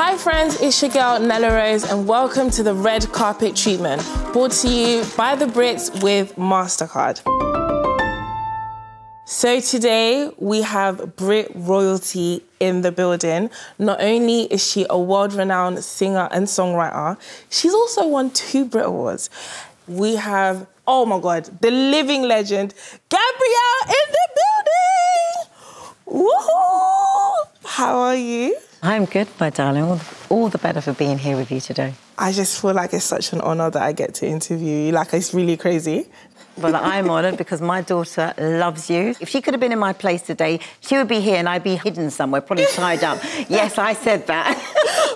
Hi, friends, it's your girl Nella Rose, and welcome to the Red Carpet Treatment, brought to you by the Brits with MasterCard. So, today we have Brit royalty in the building. Not only is she a world renowned singer and songwriter, she's also won two Brit Awards. We have, oh my God, the living legend, Gabrielle in the building! Woohoo! How are you? I'm good, my darling. All the, all the better for being here with you today. I just feel like it's such an honor that I get to interview you. Like, it's really crazy. Well, I'm honoured because my daughter loves you. If she could have been in my place today, she would be here and I'd be hidden somewhere, probably tied up. yes, I said that.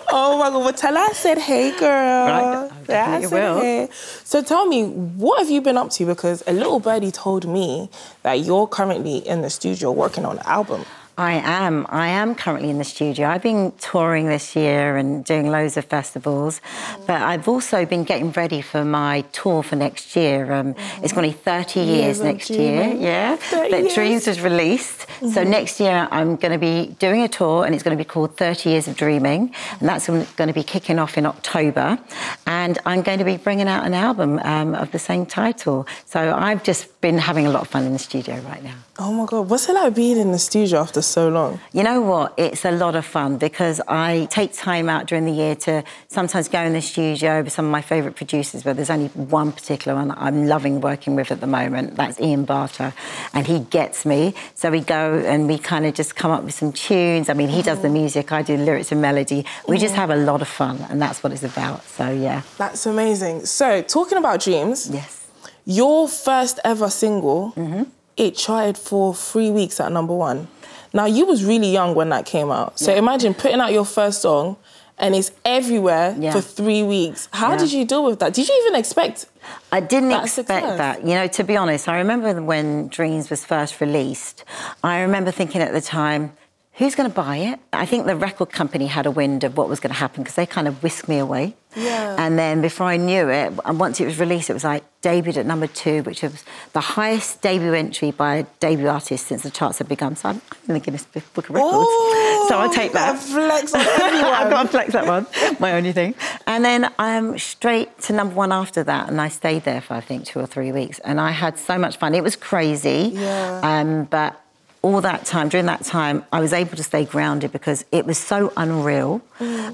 oh my God. Well, tell her I said, hey, girl. Right. Yeah, I said, will. hey. So tell me, what have you been up to? Because a little birdie told me that you're currently in the studio working on an album. I am. I am currently in the studio. I've been touring this year and doing loads of festivals, but I've also been getting ready for my tour for next year. Um, It's going to be 30 years, Years next year. dreaming. Yeah. 30 That years. Dreams was released. So next year I'm going to be doing a tour and it's going to be called 30 Years of Dreaming. And that's going to be kicking off in October. And I'm going to be bringing out an album um, of the same title. So I've just been having a lot of fun in the studio right now. Oh my God. What's it like being in the studio after so long? You know what? It's a lot of fun because I take time out during the year to sometimes go in the studio with some of my favourite producers, but there's only one particular one that I'm loving working with at the moment. That's Ian Barter. And he gets me. So we go and we kind of just come up with some tunes. I mean, he does the music, I do the lyrics and melody. We just have a lot of fun, and that's what it's about. So, yeah. That's amazing. So, talking about dreams, Yes. Your first ever single, Mm-hmm. it charted for three weeks at number one. Now, you was really young when that came out. So Yeah. imagine putting out your first song and it's everywhere Yeah. for three weeks. How Yeah. did you deal with that? Did you even expect? I didn't That's expect success. that. You know, to be honest, I remember when Dreams was first released, I remember thinking at the time, who's going to buy it? I think the record company had a wind of what was going to happen because they kind of whisked me away. Yeah. And then before I knew it, and once it was released, it was like debuted at number two, which was the highest debut entry by a debut artist since the charts had begun. So I'm in the Guinness Book of Records. Ooh, so I'll take that. flex on everyone. I've got to flex that one, my only thing. And then I'm straight to number one after that, and I stayed there for I think two or three weeks, and I had so much fun. It was crazy, Yeah. um, but all that time, during that time, I was able to stay grounded because it was so unreal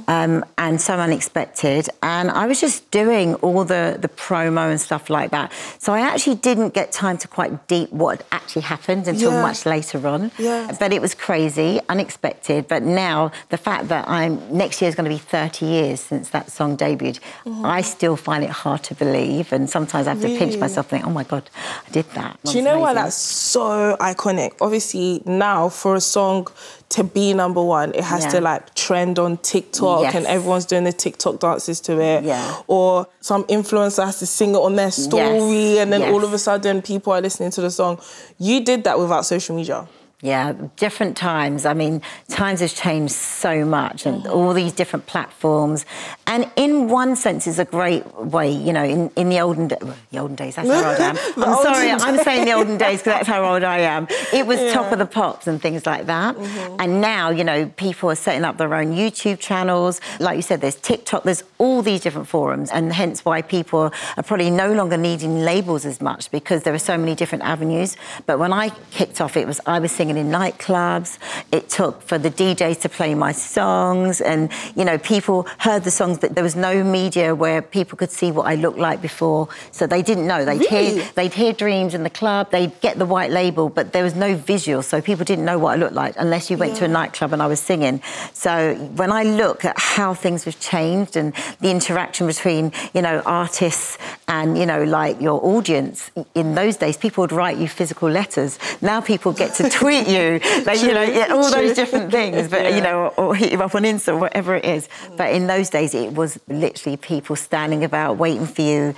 um, and so unexpected. And I was just doing all the, the promo and stuff like that. So I actually didn't get time to quite deep what actually happened until Yeah. much later on. Yeah. But it was crazy, unexpected. But now the fact that I'm next year is going to be 30 years since that song debuted, I still find it hard to believe. And sometimes I have to pinch. Myself and think, oh my God, I did that. Do you know why that's so iconic? Obviously, now for a song to be number one, it has Yeah. to like trend on TikTok Yes. and everyone's doing the TikTok dances to it. Yeah. Or some influencer has to sing it on their story and then all of a sudden people are listening to the song. You did that without social media. Yeah, different times. I mean, times have changed so much and Mm-hmm. all these different platforms. And in one sense, it's a great way, you know, in, in the olden days, the olden days, that's how old I am. I'm sorry, olden I'm saying the olden days because that's how old I am. It was top Yeah. Mm-hmm. of the pops and things like that. And now, you know, people are setting up their own YouTube channels. Like you said, there's TikTok, there's all these different forums. And hence why people are probably no longer needing labels as much because there are so many different avenues. But when I kicked off, it was I was singing in nightclubs. It took for the DJs to play my songs, and you know, people heard the songs. But there was no media where people could see what I looked like before, so they didn't know. They'd Really? hear they'd hear Dreams in the club. They'd get the white label, but there was no visual, so people didn't know what I looked like unless you went to a nightclub and I was singing. So when I look at how things have changed and the interaction between you know artists and you know like your audience in those days, people would write you physical letters. Now people get to tweet you, like you know, yeah, all true. those different things. But Yeah. you know, or hit you up on Insta, or whatever it is. But in those days, it was literally people standing about waiting for you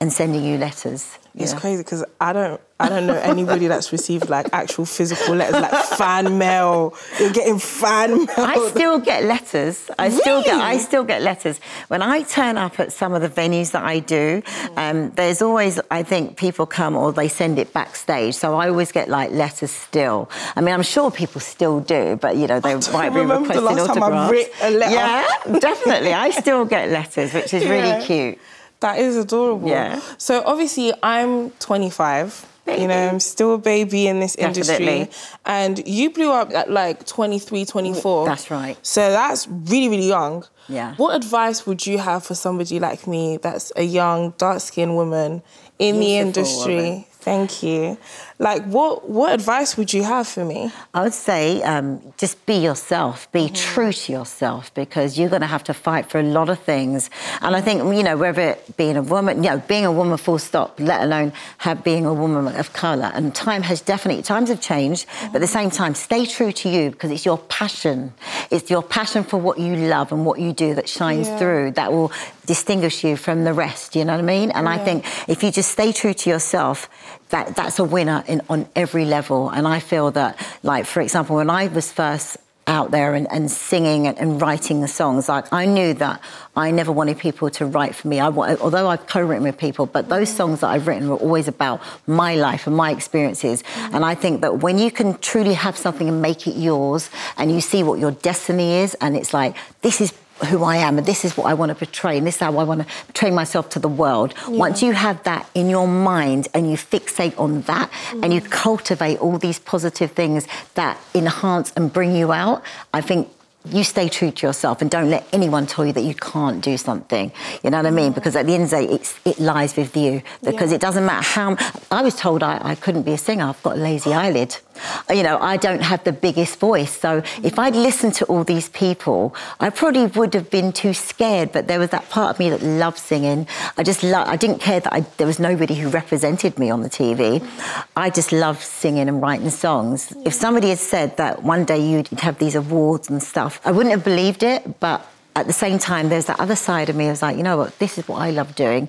and sending you letters. It's Yeah. crazy because I don't I don't know anybody that's received like actual physical letters like fan mail. You're getting fan mail. I still get letters. I still get. I still get letters when I turn up at some of the venues that I do. Um, there's always, I think, people come or they send it backstage. So I always get like letters still. I mean, I'm sure people still do, but you know they might be requesting last time I autographs. writ a letter. Yeah, definitely. I still get letters, which is Yeah. really cute. That is adorable. Yeah. So obviously I'm 25. You know, I'm still a baby in this industry. Definitely. And you blew up at like 23, 24. That's right. So that's really, really young. Yeah. What advice would you have for somebody like me that's a young, dark skinned woman in the industry? woman. Thank you. Like, what, what advice would you have for me? I would say um, just be yourself, be Mm-hmm. true to yourself, because you're going to have to fight for a lot of things. And I think, you know, whether it being a woman, you know, being a woman full stop, let alone have being a woman of colour. And time has definitely, times have changed, but at the same time, stay true to you because it's your passion. It's your passion for what you love and what you do that shines Yeah. through that will distinguish you from the rest, you know what I mean? And I think if you just stay true to yourself, that, that's a winner in, on every level. And I feel that, like, for example, when I was first out there and, and singing and, and writing the songs, like, I knew that I never wanted people to write for me. I, although I've co-written with people, but those songs that I've written were always about my life and my experiences. Mm. And I think that when you can truly have something and make it yours, and you see what your destiny is, and it's like, this is who I am and this is what I want to portray and this is how I want to portray myself to the world. Once you have that in your mind and you fixate on that and you mm. cultivate all these positive things that enhance and bring you out, I think you stay true to yourself and don't let anyone tell you that you can't do something. You know what I mean? Because at the end of the day, it's, it lies with you. Because Yeah. it doesn't matter how. I was told I, I couldn't be a singer. I've got a lazy eyelid. You know, I don't have the biggest voice. So if I'd listened to all these people, I probably would have been too scared. But there was that part of me that loved singing. I just I didn't care that I, there was nobody who represented me on the TV. I just loved singing and writing songs. If somebody had said that one day you'd have these awards and stuff, I wouldn't have believed it. But at the same time, there's that other side of me. I was like, you know what? This is what I love doing.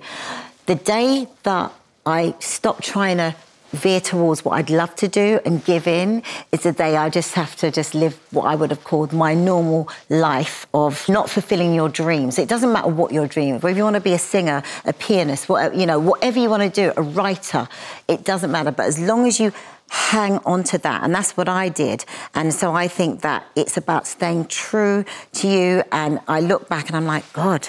The day that I stopped trying to veer towards what I'd love to do and give in is the day I just have to just live what I would have called my normal life of not fulfilling your dreams. It doesn't matter what your dream whether you want to be a singer, a pianist, whatever, you know, whatever you want to do, a writer, it doesn't matter. But as long as you hang on to that, and that's what I did. And so I think that it's about staying true to you. And I look back and I'm like, God,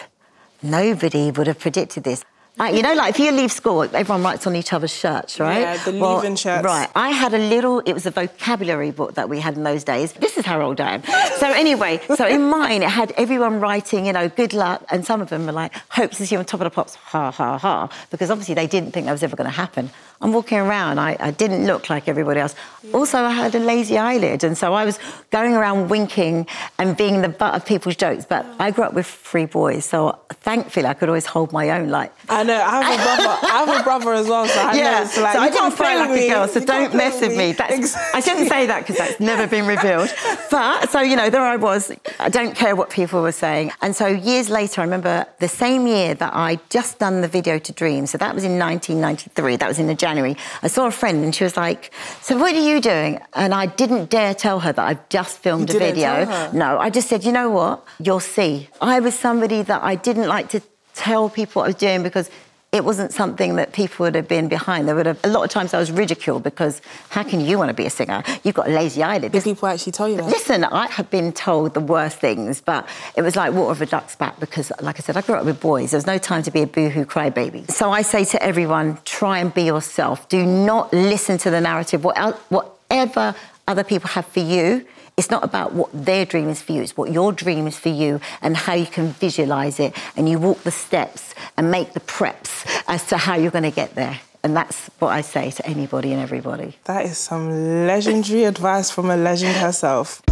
nobody would have predicted this. Like, you know, like if you leave school, everyone writes on each other's shirts, right? Yeah, the leaving shirts. Right. I had a little, it was a vocabulary book that we had in those days. This is how old I am. So anyway, so in mine, it had everyone writing, you know, good luck. And some of them were like, hope to see you on top of the pops, ha, ha, ha. Because obviously they didn't think that was ever going to happen. I'm walking around, I, I didn't look like everybody else. Also, I had a lazy eyelid. And so I was going around winking and being the butt of people's jokes. But I grew up with three boys. So thankfully, I could always hold my own. Like, I know, I have a brother. I have a brother as well, so I know yeah, it's like, so you I didn't can't fight like with a girl, so You don't mess with me. That's, Exactly. I shouldn't say that because that's never been revealed. But so you know, there I was. I don't care what people were saying. And so years later, I remember the same year that I just done the video to Dream. So that was in 1993. That was in the January. I saw a friend, and she was like, "So what are you doing?" And I didn't dare tell her that I've just filmed You a video. No, I just said, "You know what? You'll see." I was somebody that I didn't like to tell people what I was doing because it wasn't something that people would have been behind. There would have a lot of times I was ridiculed because how can you want to be a singer? You've got a lazy eyelid. Did people actually tell you that? Listen, I have been told the worst things, but it was like water of a duck's back because, like I said, I grew up with boys. There's no time to be a boohoo crybaby. So I say to everyone, try and be yourself. Do not listen to the narrative. Whatever other people have for you, it's not about what their dream is for you, it's what your dream is for you and how you can visualize it. And you walk the steps and make the preps as to how you're going to get there. And that's what I say to anybody and everybody. That is some legendary advice from a legend herself.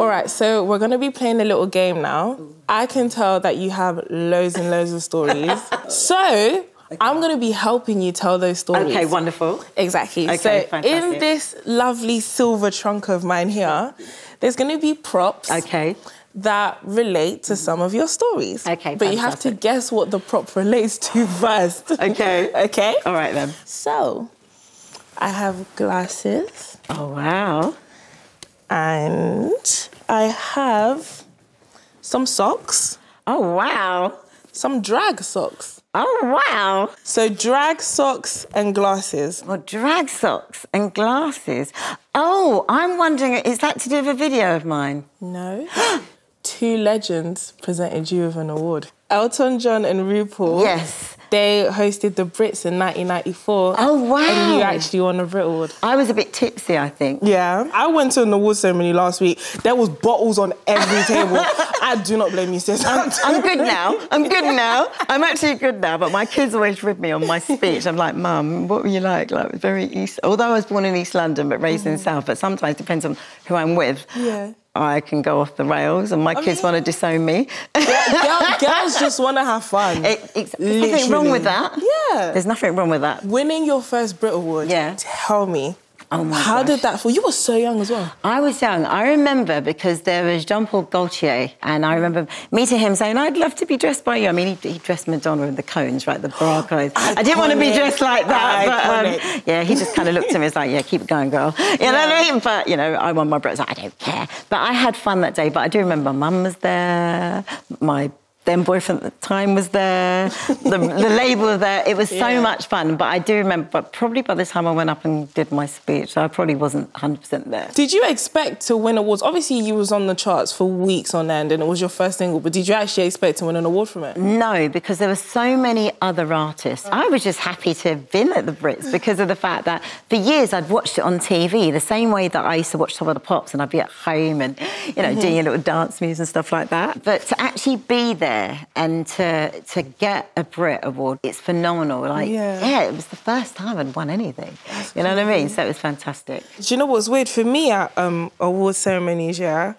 All right, so we're gonna be playing a little game now. I can tell that you have loads and loads of stories. so I'm gonna be helping you tell those stories. Okay, wonderful. Exactly. Okay, so in this lovely silver trunk of mine here, there's gonna be props. Okay. that relate to some of your stories. Okay, But you have to guess what the prop relates to first. Okay. okay? All right then. So, I have glasses Oh wow. and I have some socks, Oh wow. some drag socks. Oh wow. So, drag socks and glasses. Well, drag socks and glasses. Oh, I'm wondering, is that to do with a video of mine? No. Two legends presented you with an award. Elton John and RuPaul. Yes. They hosted the Brits in 1994. Oh, wow. And you actually won a Brit Award. I was a bit tipsy, I think. Yeah. I went to an award ceremony last week. There was bottles on every table. I do not blame you, sis. I'm good now. I'm good now. I'm actually good now. But my kids always rib me on my speech. I'm like, Mum, what were you like? Like very East. Although I was born in East London but raised in mm. South, but sometimes depends on who I'm with. Yeah. I can go off the rails, and my kids mean- want to disown me. Girl- girls just want to have fun. It, it's, there's nothing wrong with that. Yeah. There's nothing wrong with that. Winning your first Brit Award. Yeah. Tell me. Oh my How gosh. did that feel? You were so young as well. I was young. I remember because there was Jean Paul Gaultier, and I remember meeting him saying, I'd love to be dressed by you. I mean, he, he dressed Madonna in the cones, right? The bra clothes. I didn't want to be dressed like that, but um, yeah, he just kind of looked at me and was like, Yeah, keep going, girl. You know what I mean? But, you know, I won my Brits. I don't care. But I had fun that day. But I do remember mum was there, my then boyfriend at the time was there, the, the label was there. It was so Yeah. much fun. But I do remember, but probably by the time I went up and did my speech, I probably wasn't 100% there. Did you expect to win awards? Obviously, you was on the charts for weeks on end, and it was your first single. But did you actually expect to win an award from it? No, because there were so many other artists. I was just happy to have been at the Brits because of the fact that for years I'd watched it on TV, the same way that I used to watch some of the pops and I'd be at home and, you know, mm-hmm. doing a little dance moves and stuff like that. But to actually be there and to to get a Brit award, it's phenomenal. Like, Yeah. yeah, it was the first time I'd won anything. you know what I mean? So it was fantastic. Do you know what's weird for me at um, award ceremonies? Yeah,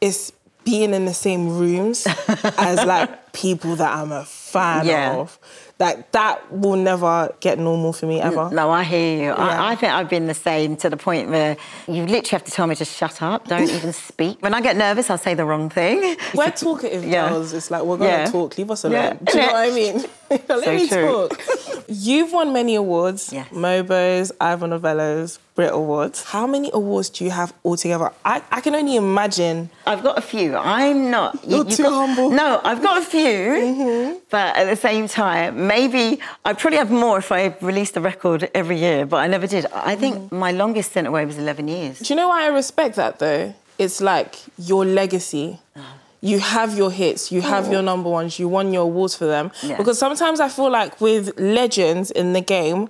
it's being in the same rooms as like people that I'm a fan Yeah. of. Like that will never get normal for me ever. No, I hear you. Yeah. I, I think I've been the same to the point where you literally have to tell me to shut up, don't even speak. When I get nervous, I'll say the wrong thing. We're talkative Yeah. girls. It's like we're gonna Yeah. talk. Leave us alone. Do you know what I mean? Let So me true. talk. You've won many awards. Yes. Mobos, Ivor Novellos, Brit Awards. How many awards do you have altogether? I, I can only imagine. I've got a few. I'm not. you- You're too got- humble. No, I've got a few, mm-hmm. but at the same time, maybe I'd probably have more if I released a record every year, but I never did. I think mm-hmm. my longest stint away was 11 years. Do you know why I respect that though? It's like your legacy. Oh. You have your hits, you have your mm. number ones, you won your awards for them. Yeah. Because sometimes I feel like with legends in the game,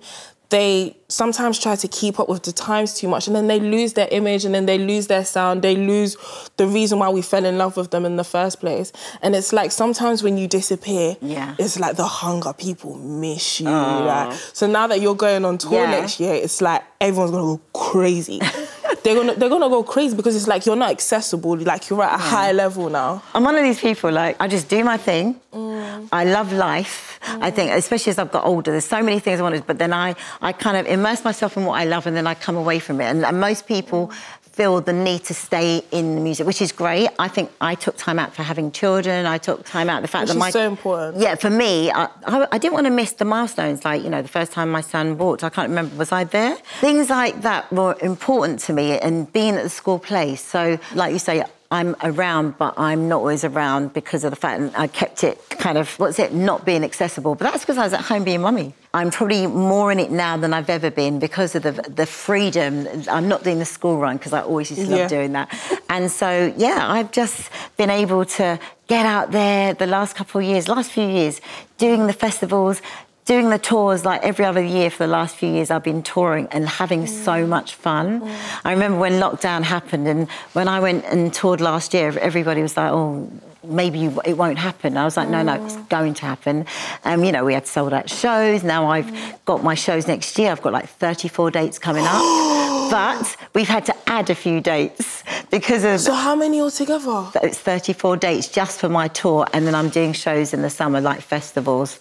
they sometimes try to keep up with the times too much and then they lose their image and then they lose their sound. They lose the reason why we fell in love with them in the first place. And it's like sometimes when you disappear, Yeah. it's like the hunger. People miss you. Oh. like- so now that you're going on tour Yeah. next year, it's like everyone's gonna go crazy. they're gonna they're gonna go crazy because it's like you're not accessible. Like you're at a high level now. I'm one of these people, like, I just do my thing. Mm. I love life. I think, especially as I've got older, there's so many things I wanted, but then I, I kind of immerse myself in what I love and then I come away from it. And, and most people feel the need to stay in the music, which is great. I think I took time out for having children. I took time out the fact Which that my so important. Yeah, for me, I, I, I didn't want to miss the milestones. Like you know, the first time my son walked, I can't remember was I there. Things like that were important to me, and being at the school place. So, like you say. I'm around, but I'm not always around because of the fact that I kept it kind of, what's it, not being accessible. But that's because I was at home being mummy. I'm probably more in it now than I've ever been because of the, the freedom. I'm not doing the school run because I always used to love Yeah. doing that. And so, yeah, I've just been able to get out there the last couple of years, last few years, doing the festivals, doing the tours like every other year for the last few years. I've been touring and having mm. so much fun. Mm. I remember when lockdown happened and when I went and toured last year, everybody was like, oh, maybe you, it won't happen. I was like, no, no, it's mm. going to happen. Um, you know, we had sold out shows. Now I've got my shows next year. I've got like 34 dates coming up. but we've had to add a few dates because of So how many altogether? it's 34 dates just for my tour, and then I'm doing shows in the summer, like festivals.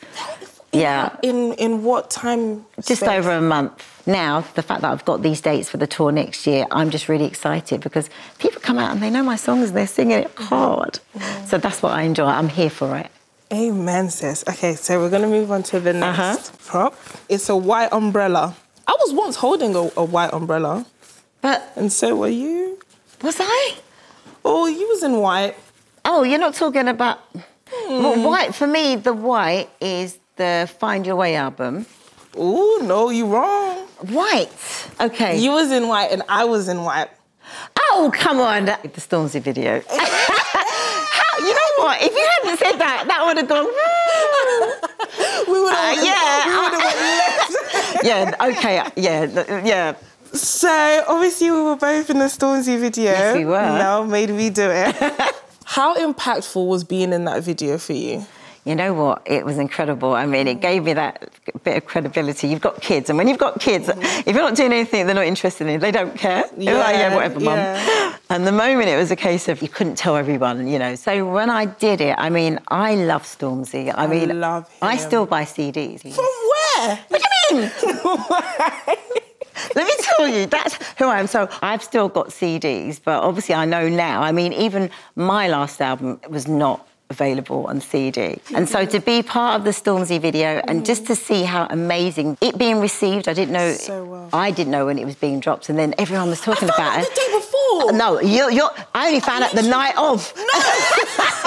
Yeah. In in what time? Just space? over a month. Now, the fact that I've got these dates for the tour next year, I'm just really excited because people come out and they know my songs and they're singing it hard. So that's what I enjoy. I'm here for it. Amen, sis. Okay, so we're gonna move on to the next Uh-huh. prop. It's a white umbrella. I was once holding a, a white umbrella, But and so were you. was I? Oh, you was in white. Oh, you're not talking about. Well, white, for me, the white is the Find Your Way album. Oh no, you wrong. White. Okay. You was in white, and I was in white. Oh, come on. The Stormzy video. How, you know what? If you hadn't said that, that would have gone. We would Uh, have. yeah, We would have yeah, okay. Yeah, yeah. So obviously we were both in the Stormzy video. Yes, we were. Mel Made Me Do It. How impactful was being in that video for you? You know what? It was incredible. I mean, it gave me that bit of credibility. You've got kids, and when you've got kids, mm-hmm. if you're not doing anything they're not interested in, they don't care. They're like, yeah, Yeah, whatever, mum. yeah. And the moment it was a case of you couldn't tell everyone, you know. So when I did it, I mean, I love Stormzy. I mean, love I still buy CDs. From where? What do you mean? Let me tell you, that's who I am. So I've still got CDs, but obviously I know now. I mean, even my last album was not available on CD. And so to be part of the Stormzy video and just to see how amazing it being received, I didn't know. So well. I didn't know when it was being dropped, and then everyone was talking about it. the day before. No, you're, you're, I only found out the night of.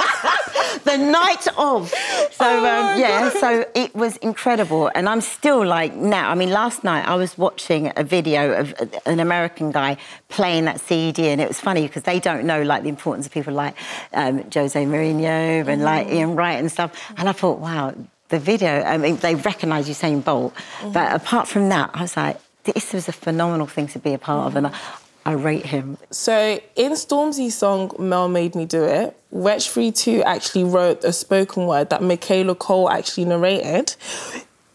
the night of. So Oh um, yeah, God. so it was incredible, and I'm still like now. I mean, last night I was watching a video of an American guy playing that CD, and it was funny because they don't know like the importance of people like um, Jose Mourinho and like Ian Wright and stuff. And I thought, wow, the video. I mean, they recognise Usain Bolt, but apart from that, I was like, this was a phenomenal thing to be a part of, and I, I rate him. So in Stormzy's song Mel Made Me Do It, Wretch 2 actually wrote a spoken word that Michaela Coel actually narrated.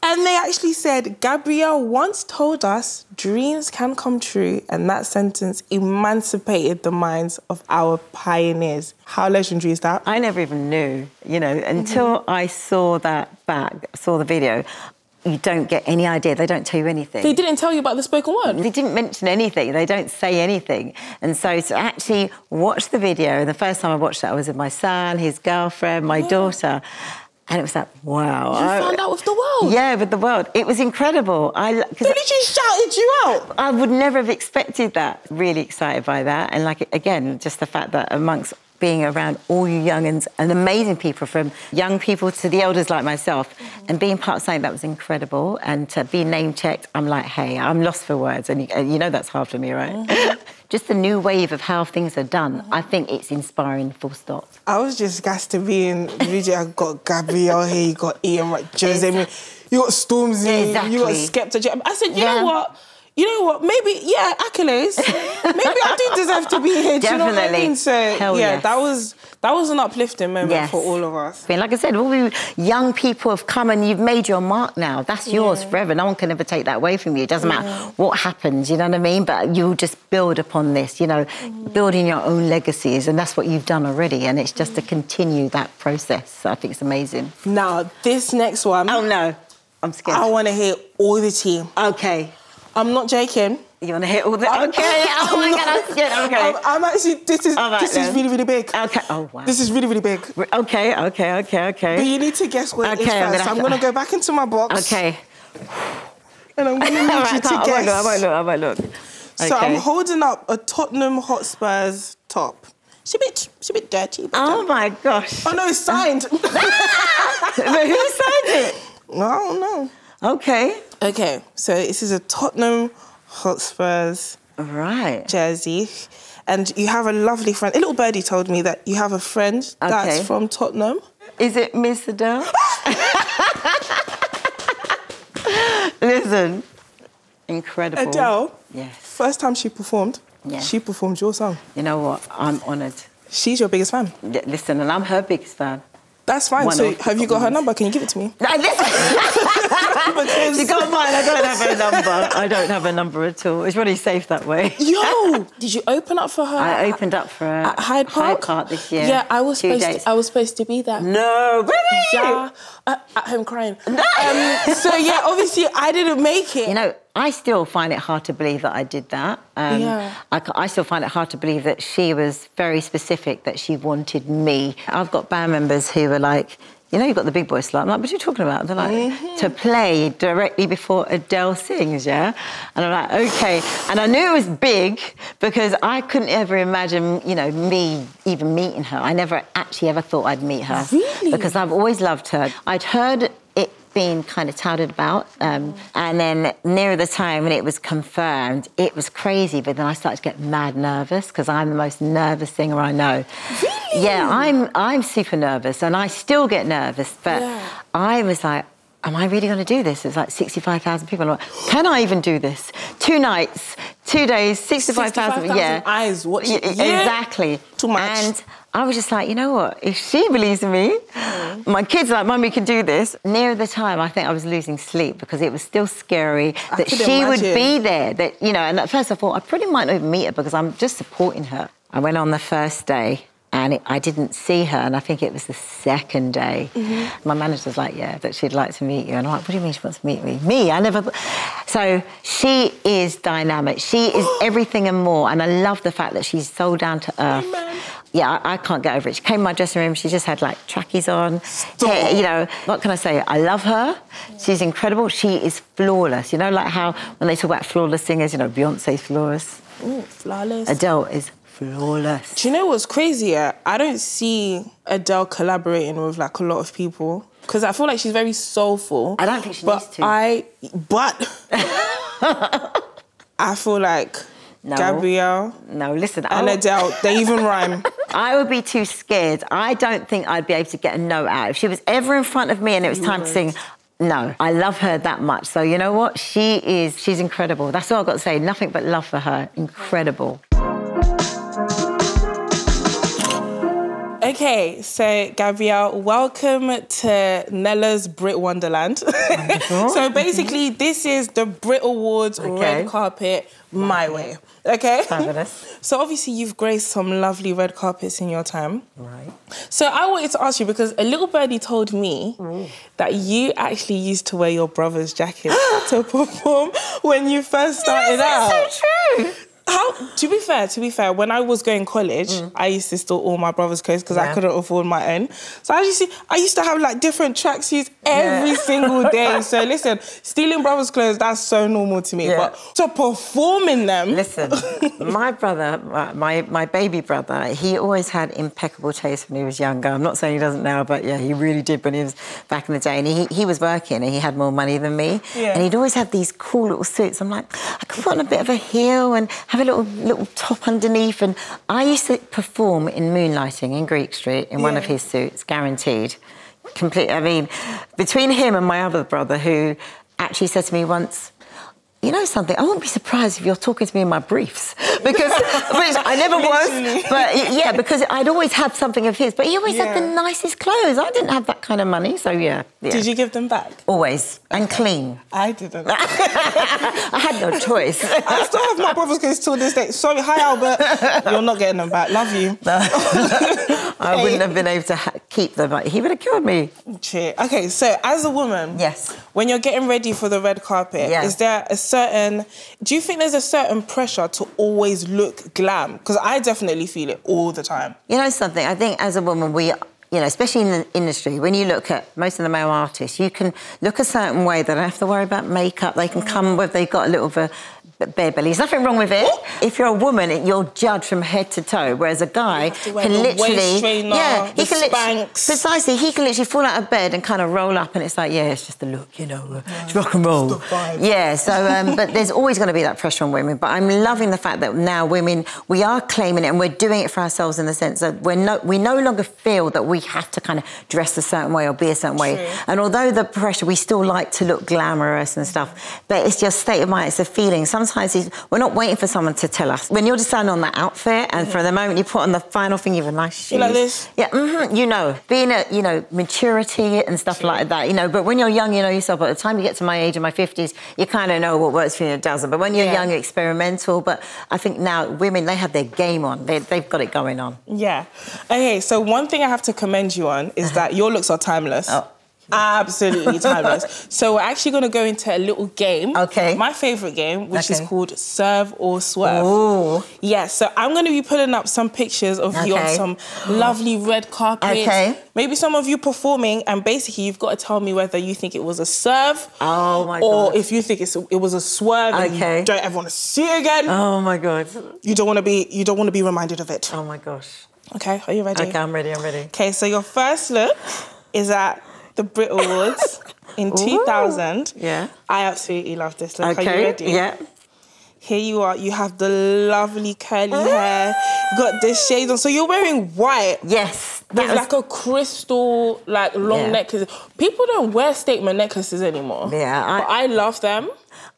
And they actually said, Gabrielle once told us dreams can come true, and that sentence emancipated the minds of our pioneers. How legendary is that? I never even knew, you know, until mm-hmm. I saw that back, saw the video. You don't get any idea. They don't tell you anything. They didn't tell you about the spoken word. They didn't mention anything. They don't say anything. And so to actually watch the video, the first time I watched it, I was with my son, his girlfriend, my daughter. And it was like, wow. You I- found out with the world. Yeah, with the world. It was incredible. I, They literally shouted you out. I would never have expected that. Really excited by that. And like, again, just the fact that amongst being around all you youngins and amazing people from young people to the elders like myself and being part of something that was incredible and to be name checked, I'm like, hey, I'm lost for words. And you, and you know that's hard for me, right? Mm-hmm. just the new wave of how things are done. I think it's inspiring, full stop. I was just gassed to be in video. I got Gabrielle here, you got Ian Wright, Jose, you got Stormzy, Exactly. you got Skepta. I said, you Yeah. know what? You know what? Maybe, yeah, accolades. Maybe I do deserve to be here. Do you know what I Definitely. mean? So Hell yeah, yes. that was that was an uplifting moment Yes. for all of us. I mean, like I said, all you young people have come and you've made your mark now. That's yours Yeah. forever. No one can ever take that away from you. It doesn't matter what happens, you know what I mean? But you'll just build upon this, you know, building your own legacies. And that's what you've done already. And it's just to continue that process. I think it's amazing. Now this next one, Oh, no. I'm scared. I want to hear all the team. okay. I'm not joking. You want to hit all the. I'm- Okay. Oh, my God. I'm scared. Okay. I'm, I'm actually. This is right, this is really really big. Okay. Oh, wow. This is really really big. Okay, okay, okay, Okay. But you need to guess what it is Okay, I'm first. gonna I'm going to go back into my box. Okay. And I'm going to need right, you to I guess. might look, I might look, I might look. So Okay. I'm holding up a Tottenham Hotspurs top. It's a bit, a bit dirty. But Oh, um, my gosh. oh no, it's signed. But who signed it? I don't know. Okay. Okay, so this is a Tottenham Hotspurs Right. jersey, and you have a lovely friend. A little birdie told me that you have a friend that's Okay. from Tottenham. Is it Miss Adele? Listen, incredible. Adele. Yes. First time she performed, Yeah. she performed your song. You know what? I'm honoured. She's your biggest fan. Yeah, Listen, and I'm her biggest fan. That's fine. One so have you got her number? Can you give it to me? Listen. because You got mine. I don't have a number. I don't have a number at all. It's really safe that way. yo, did you open up for her? I opened up for her at Hyde Park. Hyde Park this year. Yeah, I was Two supposed. days. To, I was supposed to be there. No, really? Yeah, uh, at home crying. Um, so yeah, obviously I didn't make it. You know, I still find it hard to believe that I did that. Um, Yeah. I, I still find it hard to believe that she was very specific that she wanted me. I've got band members who are like, you know, you've got the big boy slot. I'm like, what are you talking about? They're like, Mm-hmm. to play directly before Adele sings, yeah? And I'm like, okay. And I knew it was big because I couldn't ever imagine, you know, me even meeting her. I never actually ever thought I'd meet her. Really? Because I've always loved her. I'd heard being kind of touted about. Um, and then nearer the time when it was confirmed, it was crazy. But then I started to get mad nervous because I'm the most nervous singer I know. Really? Yeah, I'm I'm super nervous and I still get nervous. But Yeah. I was like, Am I really going to do this? It's like 65,000 people. I'm like, can I even do this? Two nights, two days, 65,000. 65,000 Yeah. eyes watching. Yeah. Exactly. Too much. And I was just like, you know what? If she believes in me, my kids are like, Mummy can do this. Near the time, I think I was losing sleep because it was still scary that she would be there. That you know, and at first I thought I pretty might not even meet her because I'm just supporting her. I went on the first day. And it, I didn't see her, and I think it was the second day. Mm-hmm. My manager was like, "Yeah, that she'd like to meet you." And I'm like, "What do you mean she wants to meet me? Me? I never." So she is dynamic. She is everything and more. And I love the fact that she's so down to earth. Amen. Yeah, I, I can't get over it. She came in my dressing room. She just had like trackies on. hair, you know, what can I say? I love her. She's incredible. She is flawless. You know, like how when they talk about flawless singers, you know, Beyonce's flawless. Ooh, flawless. Adele is flawless. Do you know what's crazy? Yeah? I don't see Adele collaborating with like a lot of people because I feel like she's very soulful. I don't think she but needs to. I, but I feel like No. Gabrielle No, listen. and I- Adele, they even rhyme. I would be too scared. I don't think I'd be able to get a note out. If she was ever in front of me and it was time to sing, no, I love her that much. So you know what? She is, she's incredible. That's all I've got to say. Nothing but love for her. Incredible. Okay, so Gabrielle, welcome to Nella's Brit Wonderland. so basically, this is the Brit Awards Okay. red carpet my way. Okay. Fabulous. So obviously, you've graced some lovely red carpets in your time. Right. So I wanted to ask you because a little birdie told me that you actually used to wear your brother's jacket to perform when you first started out. That's so true. To be fair, to be fair, when I was going college, I used to steal all my brother's clothes because I Mm. Couldn't afford my own. So I used to, I used to have like different tracksuits every Yeah. single day. So listen, stealing brother's clothes that's so normal to me, Yeah. but to perform in them, Listen, my brother, my- my, my baby brother, he always had impeccable taste when he was younger. I'm not saying he doesn't now, but yeah, he really did when he was back in the day. And he, he was working and he had more money than me. Yeah. And he'd always have these cool little suits. I'm like, I could put on a bit of a heel and have a little little top underneath. And I used to perform in Moonlighting in Greek Street in one of his suits, guaranteed. Complete. I mean, between him and my other brother, who actually said to me once, you know something? I won't be surprised if you're talking to me in my briefs because which I never was. But yeah, because I'd always had something of his. But he always had the nicest clothes. I didn't have that kind of money, so yeah. yeah. did you give them back? Always and clean. I didn't. I had no choice. I still have my brother's clothes till this day. Sorry, hi Albert. You're not getting them back. Love you. I wouldn't have been able to ha- keep them. He would have killed me. Okay, so as a woman, Yes. when you're getting ready for the red carpet, Yeah. is there a certain? Do you think there's a certain pressure to always look glam? Because I definitely feel it all the time. You know something? I think as a woman, we, you know, especially in the industry, when you look at most of the male artists, you can look a certain way. They don't have to worry about makeup. They can come with, they've got a little bit of bare belly. There's nothing wrong with it. If you're a woman, you're judged from head to toe, whereas a guy have to wear can the literally, trainer, yeah, the can Spanx. precisely. He can literally fall out of bed and kind of roll up, and it's like, yeah, it's just a look, you know, uh, it's rock and roll. the. Yeah. So, um, but there's always going to be that pressure on women. But I'm loving the fact that now women, we are claiming it and we're doing it for ourselves in the sense that we're no, we no longer feel that we have to kind of dress a certain way or be a certain way. And although the pressure, we still like to look glamorous and stuff, but it's just state of mind, it's a feeling. Sometimes we're not waiting for someone to tell us. When you're deciding on that outfit, and for the moment you put on the final thing, you have a nice shoes. You like this? Yeah, hmm you know, being a, you know, maturity and stuff like that, you know. But when you're young, you know yourself. By the time you get to my age in my 50s, you kind of know what works for you and doesn't. But when you're Yeah. young, you're experimental. But I think now women, they have their game on. They, they've got it going on. Yeah. Okay, so one thing I have to commend you on is that your looks are timeless. Oh. Absolutely timeless. so we're actually going to go into a little game. Okay. My favorite game, which is called Serve or Swerve. Ooh. Yes, so I'm going to be pulling up some pictures of you on some lovely red carpets. Okay. Maybe some of you performing, and basically you've got to tell me whether you think it was a serve Oh my or God. Or if you think it's, it was a swerve and Okay. you don't ever want to see it again. Oh my God. you don't want to be you don't want to be reminded of it. Oh my gosh. Okay, are you ready? Okay, I'm ready. I'm ready. Okay, so your first look is at the Brit Awards in 2000. Yeah. I absolutely love this look. Are you Okay. ready? Yeah. Here you are. You have the lovely curly hair. Got the shades on. So you're wearing white. Yes. With That was- like a crystal, like long Yeah. necklace. People don't wear statement necklaces anymore. Yeah, I- but I love them.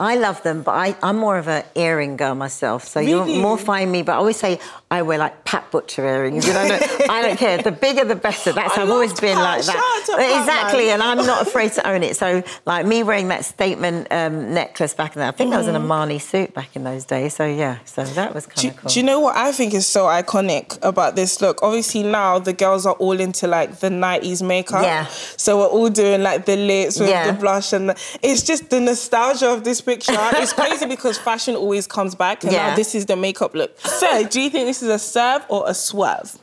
I love them, but I, I'm more of an earring girl myself. So Really? you'll more find me. But I always say I wear like Pat Butcher earrings. You know, I don't, I don't care. The bigger, the better. That's I how I've always love been Pat. like that. exactly, and I'm not afraid to own it. So like me wearing that statement um, necklace back in there. I think that was an Armani suit back in those days. So yeah, so that was kind of cool. do you know what I think is so iconic about this look? Obviously now the girls are all into like the 90s makeup. Yeah. So we're all doing like the lips with Yeah. the blush and the, it's just the nostalgia of this picture. it's crazy because fashion always comes back and Yeah. now this is the makeup look. So do you think this is a serve or a swerve?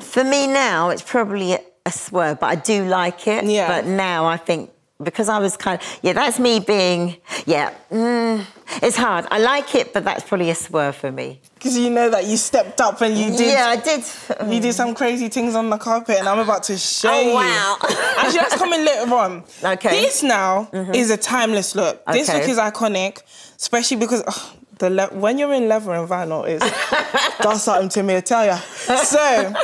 For me now, it's probably a, a swerve, but I do like it. Yeah. But now I think because I was kind of yeah, that's me being yeah. Mm, it's hard. I like it, but that's probably a swerve for me. Because you know that you stepped up and you did Yeah, I did. you did some crazy things on the carpet and I'm about to show you. Oh, you. wow. Actually, that's coming later on. Okay. Mm-hmm. This now is a timeless look. This look is iconic, especially because ugh, the le- when you're in leather and vinyl is does something to me, I tell ya. So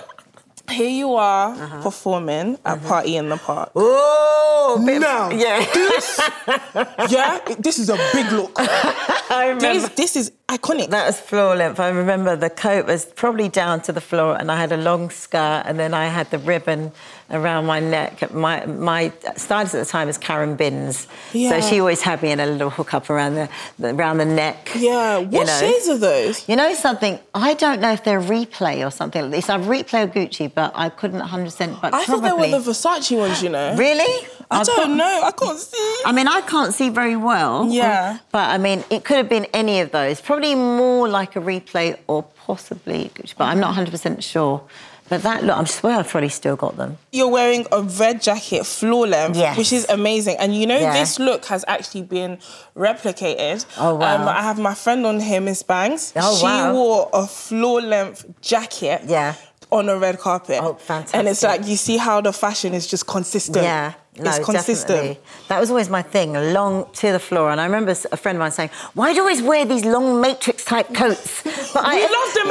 here you are Uh-huh. performing at Party in the Park. Oh, bit- No. Yeah. Yeah, this is a big look. I remember. This, this is iconic. That was floor length. I remember the coat was probably down to the floor, and I had a long skirt, and then I had the ribbon around my neck. My my stylist at the time was Karen Binns, Yeah. so she always had me in a little hook up around the, the around the neck. yeah, you what know. shades are those? You know something? I don't know if they're replay or something like this. I've replay Gucci, but I couldn't 100%. But I thought they were the Versace ones, you know. Really? I I've don't know. I can't see. I mean, I can't see very well. Yeah. But I mean, it could have been any of those. Probably more like a replay or possibly but I'm not 100% sure. But that look, I swear I've probably still got them. You're wearing a red jacket, floor length, Yes. which is amazing. And you know, Yeah. this look has actually been replicated. Oh, wow. Um, I have my friend on here, Miss Banks. Oh, she wow. wore a floor length jacket. Yeah. On a red carpet. Oh, fantastic. And it's like you see how the fashion is just consistent. Yeah. No, it's consistent. definitely. That was always my thing, long to the floor. And I remember a friend of mine saying, "Why do you always wear these long matrix type coats?" But We love the I,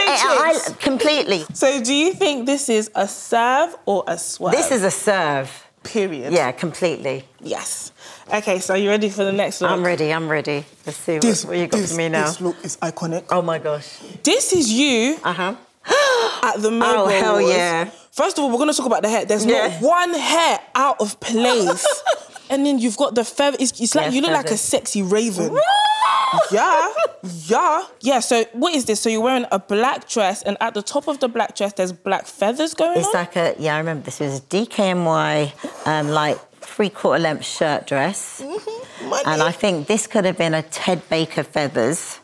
matrix. I- completely. So, do you think this is a serve or a swerve? This is a serve. period. Yeah, completely. Yes. Okay, so are you ready for the next look? I'm ready. I'm ready. Let's see what, what you got for me now. This look is iconic. Oh my gosh. This is you Uh huh. At the Melbourne Oh, hell yeah. First of all, we're gonna talk about the hair. There's Yeah. not one hair out of place. and then you've got the feather. It's, it's like Yeah, you look like a sexy raven. yeah, yeah, yeah. So what is this? So you're wearing a black dress, and at the top of the black dress, there's black feathers going It's on. like a yeah. I remember this was a DKNY um, like three quarter length shirt dress, Money. and I think this could have been a Ted Baker feathers.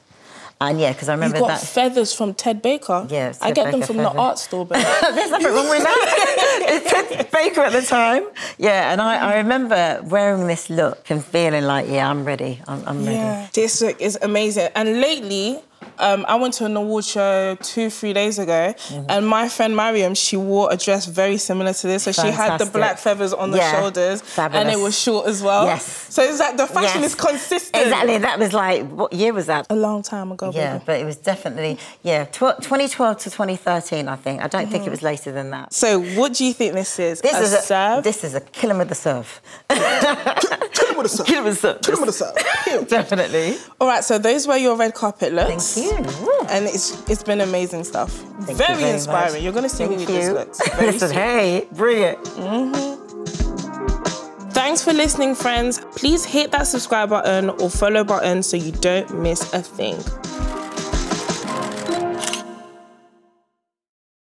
And yeah, because I remember you got that. feathers from Ted Baker. Yeah, it's I get them Baker from the art store, but There's nothing wrong with that. it's Ted Baker at the time. Yeah, and I, I remember wearing this look and feeling like, yeah, I'm ready. I'm, I'm ready. Yeah, this look is amazing. And lately, um, I went to an award show two, three days ago, Mm-hmm. and my friend Mariam, she wore a dress very similar to this. So she had the black feathers on the Yeah, shoulders, and it was short as well. Yes. So it's like the fashion Yes. is consistent. Exactly. That was like, what year was that? A long time ago. Yeah, baby. but it was definitely, yeah, tw- 2012 to 2013, I think. I don't think it was later than that. So what do you think this is? This a is a serve? this is a killing with the serve. him with a sub. Hit him with a sub. Hit him with a sub. Definitely. All right, so those were your red carpet looks. Thank you. And it's it's been amazing stuff. Thank you very, very inspiring. much. You're gonna see me Thank with these looks. very Listen, soon. hey, bring it. Mm-hmm. Thanks for listening, friends. Please hit that subscribe button or follow button so you don't miss a thing.